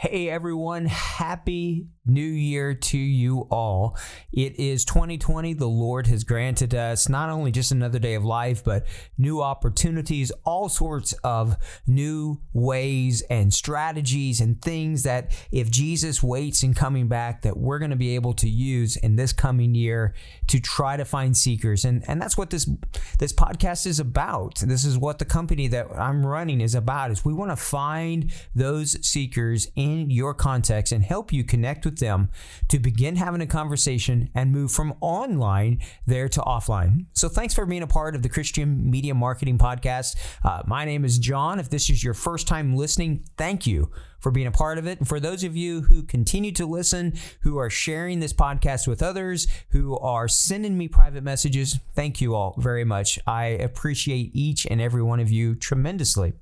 Hey everyone, happy new year to you all. It is 2020. The Lord has granted us not only just another day of life, but new opportunities, all sorts of new ways and strategies and things that if Jesus waits in coming back, that we're going to be able to use in this coming year to try to find seekers. And, and that's what this, this podcast is about. This is what the company that I'm running is about is we want to find those seekers in your context and help you connect with them to begin having a conversation and move from online there to offline. So, thanks for being a part of the Christian Media Marketing Podcast. Uh, my name is John. If this is your first time listening, thank you for being a part of it. And for those of you who continue to listen, who are sharing this podcast with others, who are sending me private messages, thank you all very much. I appreciate each and every one of you tremendously.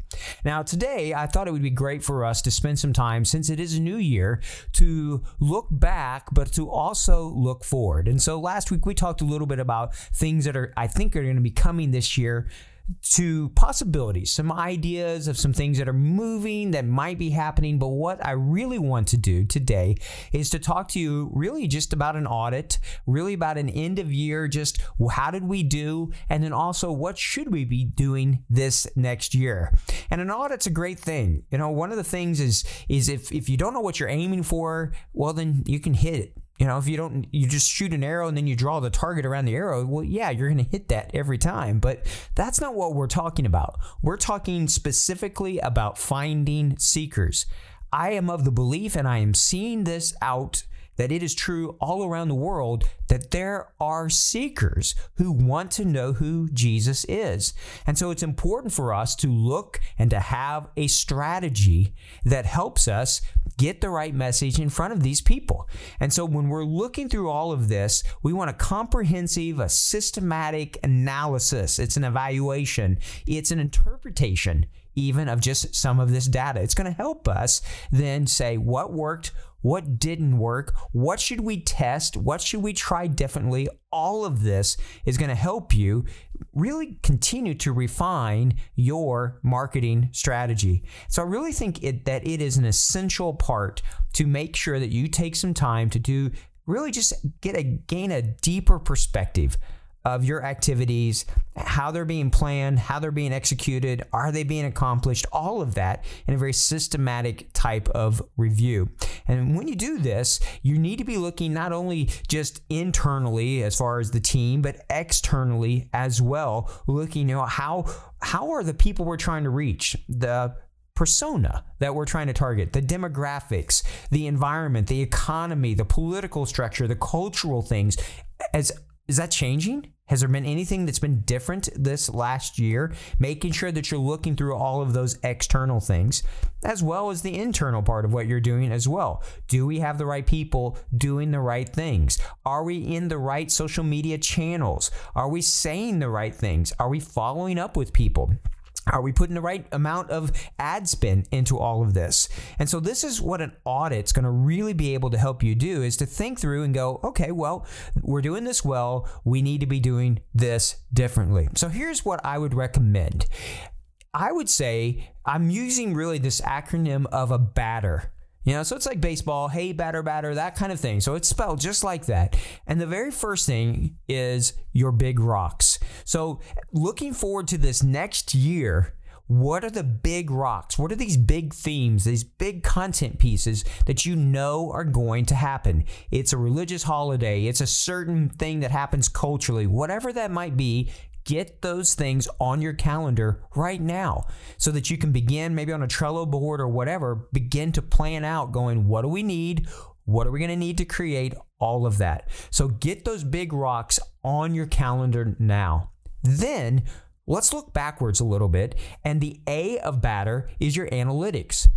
Now, today, I thought it would be great for us to spend some time, since it is a new year, to look back, but to also look forward. And so last week, we talked a little bit about things that are, I think, are going to be coming this year to possibilities, some ideas of some things that are moving that might be happening. But what I really want to do today is to talk to you really just about an audit, really about an end of year, just how did we do? And then also what should we be doing this next year? And an audit's a great thing. You know, one of the things is is if if you don't know what you're aiming for, well then you can hit it you know, if you don't, you just shoot an arrow and then you draw the target around the arrow. Well, yeah, you're going to hit that every time. But that's not what we're talking about. We're talking specifically about finding seekers. I am of the belief, and I am seeing this out that it is true all around the world that there are seekers who want to know who Jesus is. And so it's important for us to look and to have a strategy that helps us get the right message in front of these people. And so when we're looking through all of this, we want a comprehensive, a systematic analysis. It's an evaluation, it's an interpretation even of just some of this data. It's going to help us then say what worked, what didn't work, what should we test, what should we try differently. All of this is going to help you really continue to refine your marketing strategy. So I really think it, that it is an essential part to make sure that you take some time to do really just get a gain a deeper perspective of your activities, how they're being planned, how they're being executed, are they being accomplished, all of that in a very systematic type of review. And when you do this, you need to be looking not only just internally as far as the team, but externally as well, looking, know, how how are the people we're trying to reach, the persona that we're trying to target, the demographics, the environment, the economy, the political structure, the cultural things. As is that changing? Has there been anything that's been different this last year? Making sure that you're looking through all of those external things, as well as the internal part of what you're doing as well. Do we have the right people doing the right things? Are we in the right social media channels? Are we saying the right things? Are we following up with people? Are we putting the right amount of ad spend into all of this? And so this is what an audit's going to really be able to help you do is to think through and go, okay, well, we're doing this well. We need to be doing this differently. So here's what I would recommend. I would say I'm using really this acronym of a batter. You know, so it's like baseball, hey, batter, batter, that kind of thing. So it's spelled just like that. And the very first thing is your big rocks. So looking forward to this next year, what are the big rocks? What are these big themes, these big content pieces that you know are going to happen? It's a religious holiday, it's a certain thing that happens culturally, whatever that might be, get those things on your calendar right now so that you can begin maybe on a Trello board or whatever, begin to plan out going, what do we need? What are we going to need to create? All of that. So get those big rocks on your calendar now. Then Let's look backwards a little bit. And the A of batter is your analytics.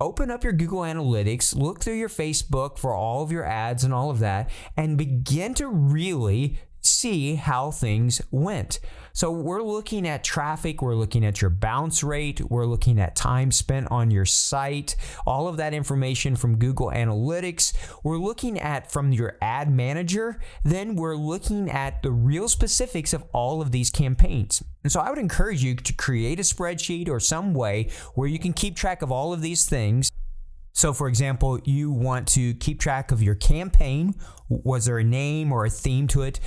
Open up your Google Analytics, look through your Facebook for all of your ads and all of that, and begin to really see how things went. So we're looking at traffic, we're looking at your bounce rate, we're looking at time spent on your site, all of that information from Google Analytics. We're looking at from your ad manager, then we're looking at the real specifics of all of these campaigns. And so I would encourage you to create a spreadsheet or some way where you can keep track of all of these things. So, for example, you want to keep track of your campaign. Was there a name or a theme to it?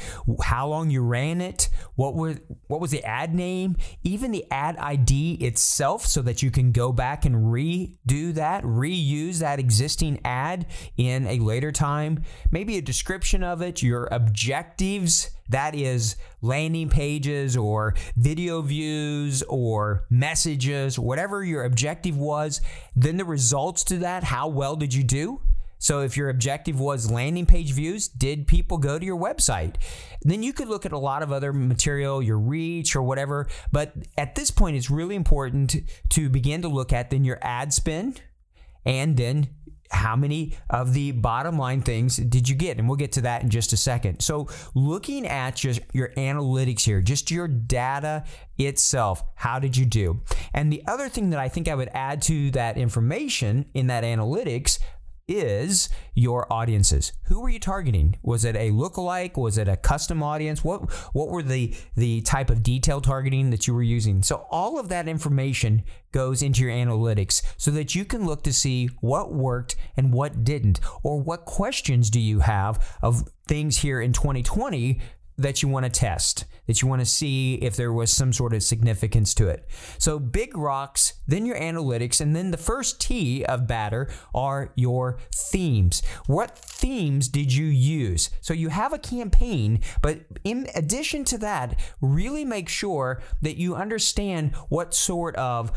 How long you ran it? What were what was the ad name? Even the ad ID itself, so that you can go back and redo that, reuse that existing ad in a later time. Maybe a description of it, your objectives that is landing pages or video views or messages, whatever your objective was, then the results to that, how well did you do? So if your objective was landing page views, did people go to your website? Then you could look at a lot of other material, your reach or whatever. But at this point, it's really important to begin to look at then your ad spend and then how many of the bottom line things did you get? And we'll get to that in just a second. So, looking at just your analytics here, just your data itself, how did you do? And the other thing that I think I would add to that information in that analytics is your audiences. Who were you targeting? Was it a lookalike? Was it a custom audience? What what were the the type of detail targeting that you were using? So all of that information goes into your analytics so that you can look to see what worked and what didn't or what questions do you have of things here in 2020 that you want to test, that you want to see if there was some sort of significance to it. So, big rocks, then your analytics, and then the first T of batter are your themes. What themes did you use? So, you have a campaign, but in addition to that, really make sure that you understand what sort of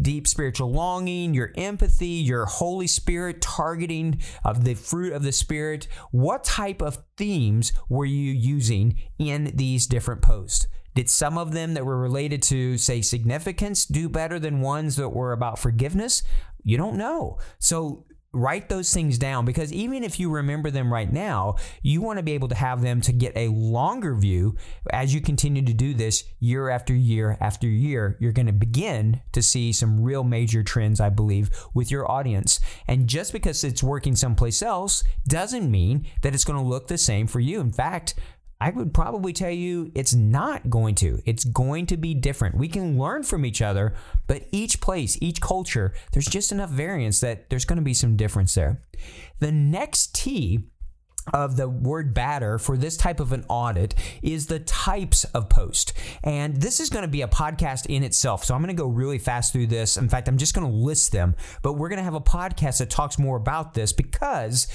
deep spiritual longing, your empathy, your Holy Spirit targeting of the fruit of the Spirit, what type of themes were you using in these different posts? Did some of them that were related to, say, significance do better than ones that were about forgiveness? You don't know. So write those things down because even if you remember them right now, you want to be able to have them to get a longer view as you continue to do this year after year after year. You're going to begin to see some real major trends, I believe, with your audience. And just because it's working someplace else doesn't mean that it's going to look the same for you. In fact, I would probably tell you it's not going to. It's going to be different. We can learn from each other, but each place, each culture, there's just enough variance that there's going to be some difference there. The next T of the word batter for this type of an audit is the types of post. And this is going to be a podcast in itself. So I'm going to go really fast through this. In fact, I'm just going to list them, but we're going to have a podcast that talks more about this because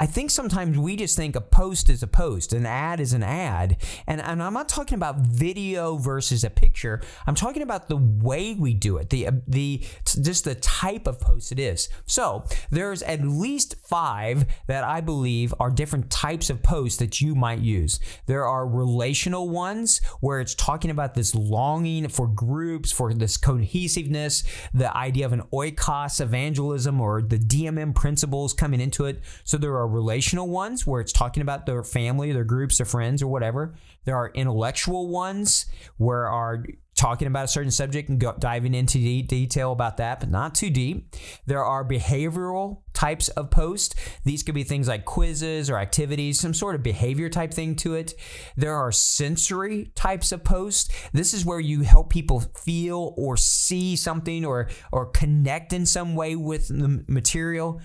I think sometimes we just think a post is a post, an ad is an ad. And, and I'm not talking about video versus a picture. I'm talking about the way we do it, the, uh, the just the type of post it is. So there's at least five that I believe are different types of posts that you might use. There are relational ones where it's talking about this longing for groups, for this cohesiveness, the idea of an oikos evangelism or the DMM principles coming into it. So there are relational ones where it's talking about their family, their groups, their friends, or whatever. There are intellectual ones where are talking about a certain subject and go, diving into de- detail about that, but not too deep. There are behavioral types of posts. These could be things like quizzes or activities, some sort of behavior type thing to it. There are sensory types of posts. This is where you help people feel or see something or or connect in some way with the material.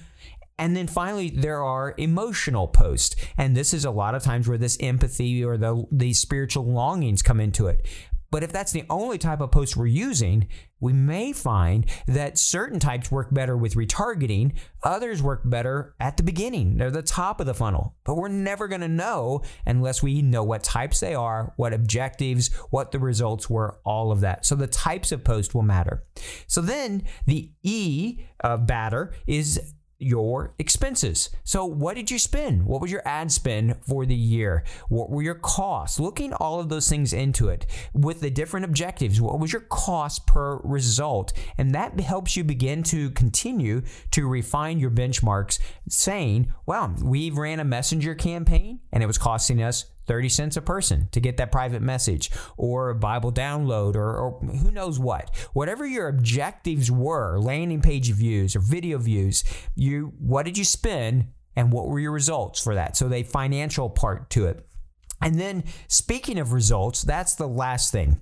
And then finally, there are emotional posts. And this is a lot of times where this empathy or the, the spiritual longings come into it. But if that's the only type of post we're using, we may find that certain types work better with retargeting, others work better at the beginning. They're the top of the funnel. But we're never going to know unless we know what types they are, what objectives, what the results were, all of that. So the types of post will matter. So then the E of batter is your expenses. So, what did you spend? What was your ad spend for the year? What were your costs? Looking all of those things into it with the different objectives. What was your cost per result? And that helps you begin to continue to refine your benchmarks, saying, wow, we ran a messenger campaign and it was costing us 30 cents a person to get that private message or a Bible download or, or, who knows what. Whatever your objectives were, landing page views or video views, you what did you spend and what were your results for that? So the financial part to it. And then speaking of results, that's the last thing.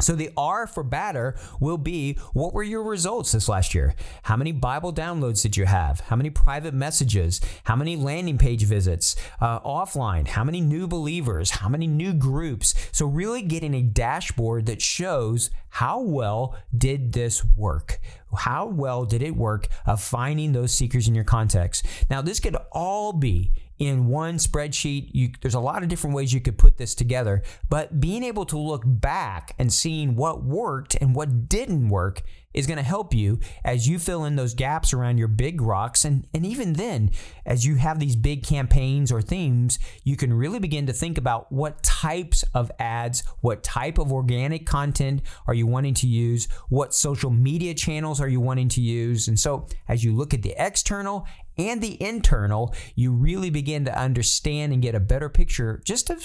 So the R for batter will be what were your results this last year? How many Bible downloads did you have? How many private messages? How many landing page visits uh, offline? How many new believers? How many new groups? So really getting a dashboard that shows how well did this work? How well did it work of finding those seekers in your context? Now this could all be in one spreadsheet. You, there's a lot of different ways you could put this together, but being able to look back and seeing what worked and what didn't work is going to help you as you fill in those gaps around your big rocks. And, and even then, as you have these big campaigns or themes, you can really begin to think about what types of ads, what type of organic content are you wanting to use, what social media channels are you wanting to use. And so, as you look at the external and the internal, you really begin to understand and get a better picture just of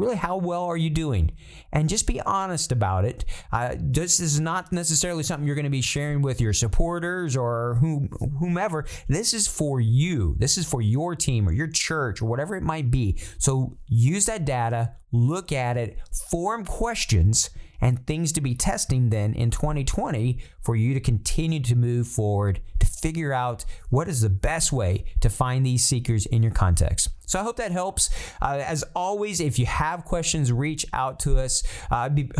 really how well are you doing? And just be honest about it. Uh, this is not necessarily something you're going to be sharing with your supporters or whom, whomever. This is for you. This is for your team or your church or whatever it might be. So use that data look at it form questions and things to be testing then in 2020 for you to continue to move forward to figure out what is the best way to find these seekers in your context. So I hope that helps. Uh, as always, if you have questions, reach out to us. Uh, I'd be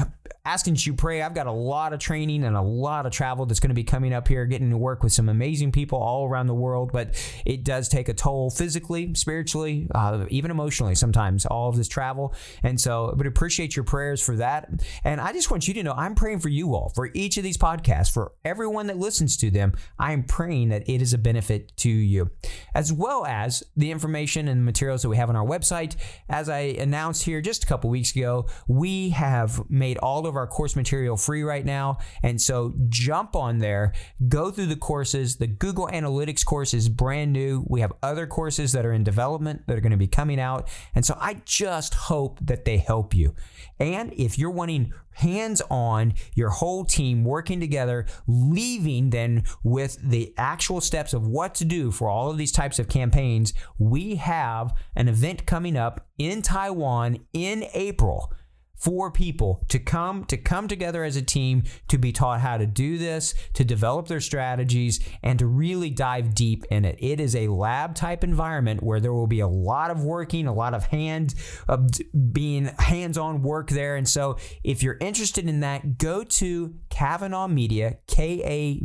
asking you pray. I've got a lot of training and a lot of travel that's going to be coming up here, getting to work with some amazing people all around the world. But it does take a toll physically, spiritually, uh, even emotionally sometimes, all of this travel. And so would appreciate your prayers for that. And I just want you to know I'm praying for you all, for each of these podcasts, for everyone that listens to them. I am praying that it is a benefit to you, as well as the information and materials that we have on our website. As I announced here just a couple weeks ago, we have made all of our course material free right now. And so jump on there, go through the courses. The Google Analytics course is brand new. We have other courses that are in development that are going to be coming out. And so I just hope that they help you. And if you're wanting hands on, your whole team working together, leaving then with the actual steps of what to do for all of these types of campaigns, we have an event coming up in Taiwan in April for people to come to come together as a team to be taught how to do this to develop their strategies and to really dive deep in it. It is a lab type environment where there will be a lot of working a lot of hand of being hands-on work there. And so if you're interested in that go to Kavanah Media K-A-V-A-N-A-H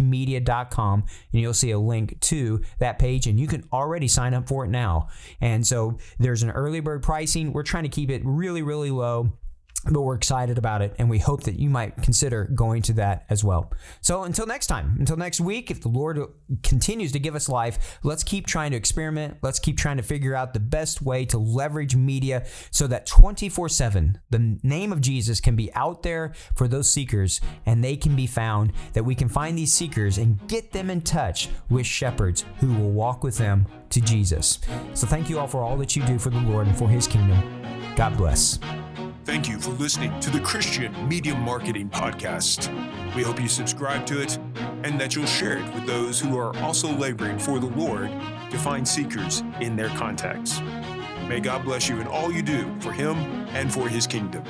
media.com and you'll see a link to that page and you can already sign up for it now. And so there's an early bird pricing. We're trying to keep it really, really low but we're excited about it and we hope that you might consider going to that as well. So until next time, until next week, if the Lord continues to give us life, let's keep trying to experiment. Let's keep trying to figure out the best way to leverage media so that 24 7, the name of Jesus can be out there for those seekers and they can be found, that we can find these seekers and get them in touch with shepherds who will walk with them to Jesus. So thank you all for all that you do for the Lord and for his kingdom. God bless. Thank you for listening to the Christian Media Marketing Podcast. We hope you subscribe to it and that you'll share it with those who are also laboring for the Lord to find seekers in their contacts. May God bless you in all you do for Him and for His kingdom.